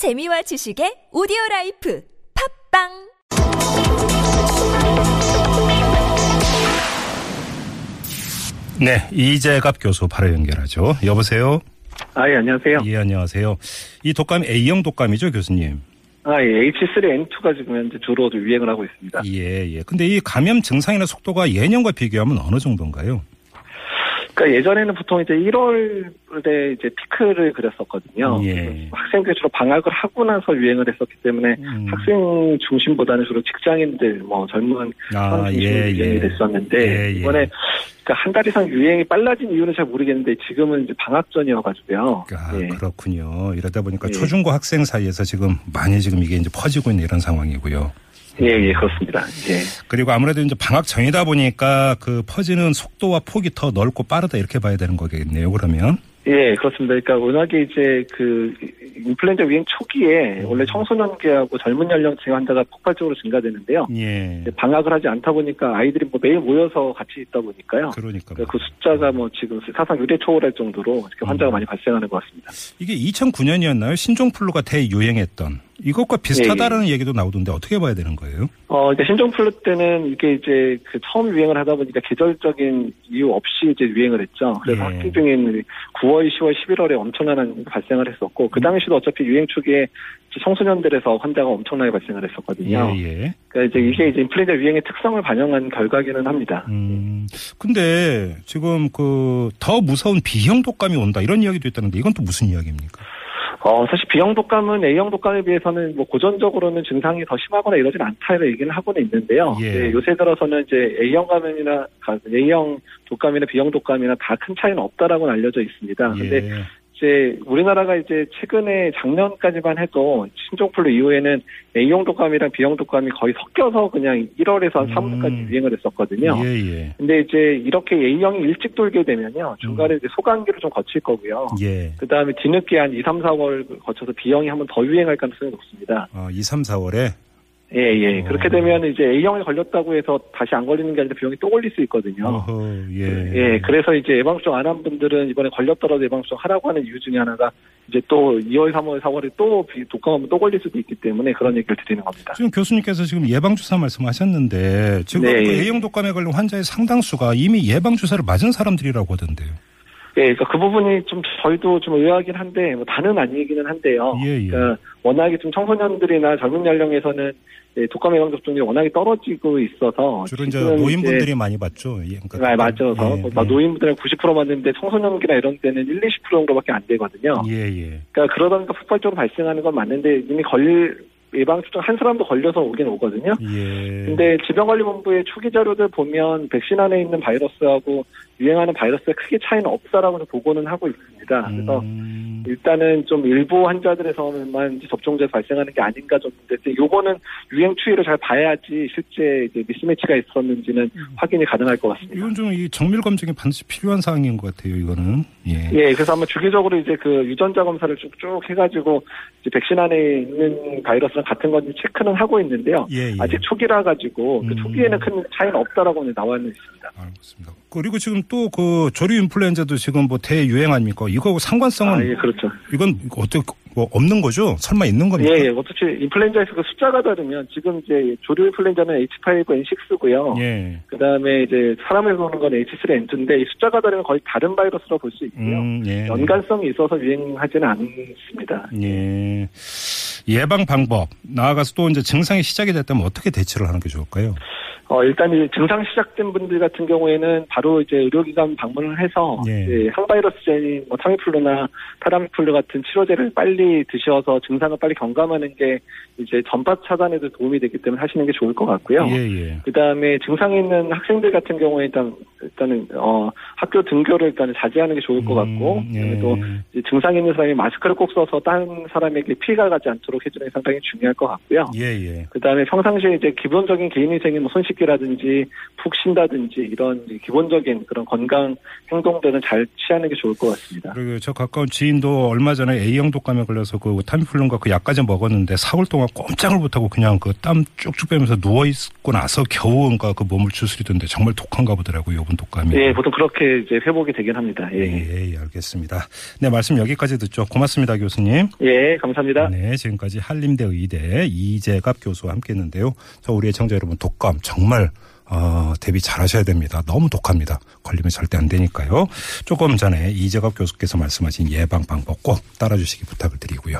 재미와 지식의 오디오 라이프 팟빵 네, 이재갑 교수 바로 연결하죠. 여보세요? 아, 예, 안녕하세요. 예, 안녕하세요. 이 독감이 A형 독감이죠, 교수님? 아, 예, H3N2가 지금 현재 주로 유행을 하고 있습니다. 예, 예. 근데 이 감염 증상이나 속도가 예년과 비교하면 어느 정도인가요? 그러니까 예전에는 보통 이제 1월에 이제 피크를 그렸었거든요. 예. 학생들 주로 방학을 하고 나서 유행을 했었기 때문에 음. 학생 중심보다는 주로 직장인들, 뭐 젊은 아, 사람 중심으로 예, 유행이 예. 됐었는데 예, 예. 이번에 그러니까 한 달 이상 유행이 빨라진 이유는 잘 모르겠는데 지금은 이제 방학 전이어가지고요. 아, 예. 그렇군요. 이러다 보니까 예. 초중고 학생 사이에서 지금 많이 지금 이게 이제 퍼지고 있는 이런 상황이고요. 예, 예, 그렇습니다. 예. 그리고 아무래도 이제 방학 전이다 보니까 그 퍼지는 속도와 폭이 더 넓고 빠르다 이렇게 봐야 되는 거겠네요, 그러면. 예, 그렇습니다. 그러니까 워낙에 이제 그 인플루엔자 유행 초기에 원래 청소년기하고 젊은 연령층 환자가 폭발적으로 증가되는데요. 예. 방학을 하지 않다 보니까 아이들이 뭐 매일 모여서 같이 있다 보니까요. 그러니까. 그 숫자가 뭐 지금 사상 유례 초월할 정도로 이렇게 환자가 음. 많이 발생하는 것 같습니다. 이게 2009년이었나요? 신종플루가 대유행했던 이것과 비슷하다는 얘기도 나오던데 어떻게 봐야 되는 거예요? 어, 이제 신종 플루 때는 이게 이제 그 처음 유행을 하다 보니까 계절적인 이유 없이 이제 유행을 했죠. 그래서 예. 학기 중에는 9월, 10월, 11월에 엄청난 한 발생을 했었고 그 당시도 어차피 유행 초기에 청소년들에서 환자가 엄청나게 발생을 했었거든요. 예, 예. 그러니까 이제 이게 이제 인플루엔자 유행의 특성을 반영한 결과기는 합니다. 음, 근데 지금 그 더 무서운 B형 독감이 온다 이런 이야기도 있다는데 이건 또 무슨 이야기입니까? 어, 사실 B형 독감은 A형 독감에 비해서는 뭐 고전적으로는 증상이 더 심하거나 이러진 않다는 얘기는 하고는 있는데요. 예. 예, 요새 들어서는 이제 A형 감염이나 가- A형 독감이나 B형 독감이나 다 큰 차이는 없다라고는 알려져 있습니다. 아, 근데 예. 이제 우리나라가 이제 최근에 작년까지만 해도 신종플루 이후에는 A형 독감이랑 B형 독감이 거의 섞여서 그냥 1월에서 한 3월까지 음. 유행을 했었거든요. 예, 예. 근데 이제 이렇게 A형이 일찍 돌게 되면요. 중간에 이제 소감기를 좀 거칠 거고요. 예. 그 다음에 뒤늦게 한 2, 3, 4월 거쳐서 B형이 한번 더 유행할 가능성이 높습니다. 어, 2, 3, 4월에 예, 예. 어. 그렇게 되면 이제 A형에 걸렸다고 해서 다시 안 걸리는 게 아니라 B형이 또 걸릴 수 있거든요. 어허, 예. 예, 그래서 이제 예방접종 안 한 분들은 이번에 걸렸더라도 예방접종 하라고 하는 이유 중에 하나가 이제 또 2월, 3월, 4월에 또 비- 독감 한번 또 걸릴 수도 있기 때문에 그런 얘기를 드리는 겁니다. 지금 교수님께서 지금 예방주사 말씀하셨는데 지금 네, 그 예. A형 독감에 걸린 환자의 상당수가 이미 예방주사를 맞은 사람들이라고 하던데요. 예, 그러니까 그 부분이 좀 저희도 좀 의아하긴 한데 뭐 다는 아니기는 한데요. 예, 예. 그러니까 워낙에 좀 청소년들이나 젊은 연령에서는 예, 독감 예방 접종이 워낙에 떨어지고 있어서 주로 이제 노인분들이 많이 받죠. 예, 그러니까 아, 맞아서 예, 뭐 예. 노인분들은 90% 맞는데 청소년기나 이런 때는 1, 20% 정도밖에 안 되거든요. 예, 예. 그러니까 그러다 보니까 폭발적으로 발생하는 건 맞는데 이미 걸릴 예방 접종 한 사람도 걸려서 오긴 오거든요. 예. 근데 질병관리본부의 초기 자료들 보면 백신 안에 있는 바이러스하고 유행하는 바이러스가 크게 차이는 없다라고 보고는 하고 있습니다. 그래서 음, 일단은 좀 일부 환자들에서만 접종자에서 발생하는 게 아닌가 정도인데 요거는 유행 추이를 잘 봐야지 실제 이제 미스매치가 있었는지는 확인이 가능할 것 같습니다. 이건 좀 이 정밀 검증이 반드시 필요한 사항인 것 같아요. 이거는 예. 예, 그래서 아마 주기적으로 이제 그 유전자 검사를 쭉쭉 해가지고 이제 백신 안에 있는 바이러스 랑 같은 건지 체크는 하고 있는데요. 예, 예. 아직 초기라 가지고 그 음. 초기에는 큰 차이는 없다라고 나와 있습니다. 알겠습니다. 그리고 지금 또 그 조류 인플루엔자도 지금 뭐 대유행 아닙니까? 이거 상관성은 아, 예, 그렇죠. 이건 어떻게 뭐 없는 거죠? 설마 있는 겁니까? 예, 예. 어떻게 인플루엔자에서 그 숫자가 다르면 지금 이제 조류 인플루엔자는 H5N6고요. 예. 그 다음에 이제 사람에서 오는 건 H3N2인데 이 숫자가 다르면 거의 다른 바이러스로 볼 수 있고요. 음, 예. 연관성이 있어서 유행하지는 않습니다. 예. 예방 방법 나아가서 또 이제 증상이 시작이 됐다면 어떻게 대처를 하는 게 좋을까요? 어, 일단 이 증상 시작된 분들 같은 경우에는 바로 이제 의료기관 방문을 해서 예. 이제 항바이러스제인 뭐 타미플루나 타라미플루 같은 치료제를 빨리 드셔서 증상을 빨리 경감하는 게 이제 전파 차단에도 도움이 되기 때문에 하시는 게 좋을 것 같고요. 예, 예. 그 다음에 증상이 있는 학생들 같은 경우에 일단, 일단은, 어, 학교 등교를 일단 자제하는 게 좋을 것 같고, 음, 예. 그다음에 또 증상이 있는 사람이 마스크를 꼭 써서 다른 사람에게 피해가 가지 않도록 해주는 게 상당히 중요할 것 같고요. 예, 예. 그 다음에 평상시에 이제 기본적인 개인위생인 뭐 손 씻기 숨기라든지 푹 쉰다든지 이런 기본적인 그런 건강 행동들은 잘 취하는 게 좋을 것 같습니다. 그리고 저 가까운 지인도 얼마 전에 A형 독감에 걸려서 그 타미플룸과 그 약까지 먹었는데 사흘 동안 꼼짝을 못하고 그냥 그 땀 쭉쭉 빼면서 누워 있고 나서 겨우 뭔가 그 몸을 추스리던데 정말 독한가 보더라고요. 이번 독감이. 예, 보통 그렇게 이제 회복이 되긴 합니다. 예, 예, 예, 알겠습니다. 네, 말씀 여기까지 듣죠. 고맙습니다, 교수님. 예, 감사합니다. 네, 지금까지 한림대 의대 이재갑 교수와 함께했는데요. 저 우리 애청자 여러분 독감 정말 어, 대비 잘 하셔야 됩니다. 너무 독합니다. 걸리면 절대 안 되니까요. 조금 전에 이재갑 교수께서 말씀하신 예방 방법 꼭 따라주시기 부탁을 드리고요.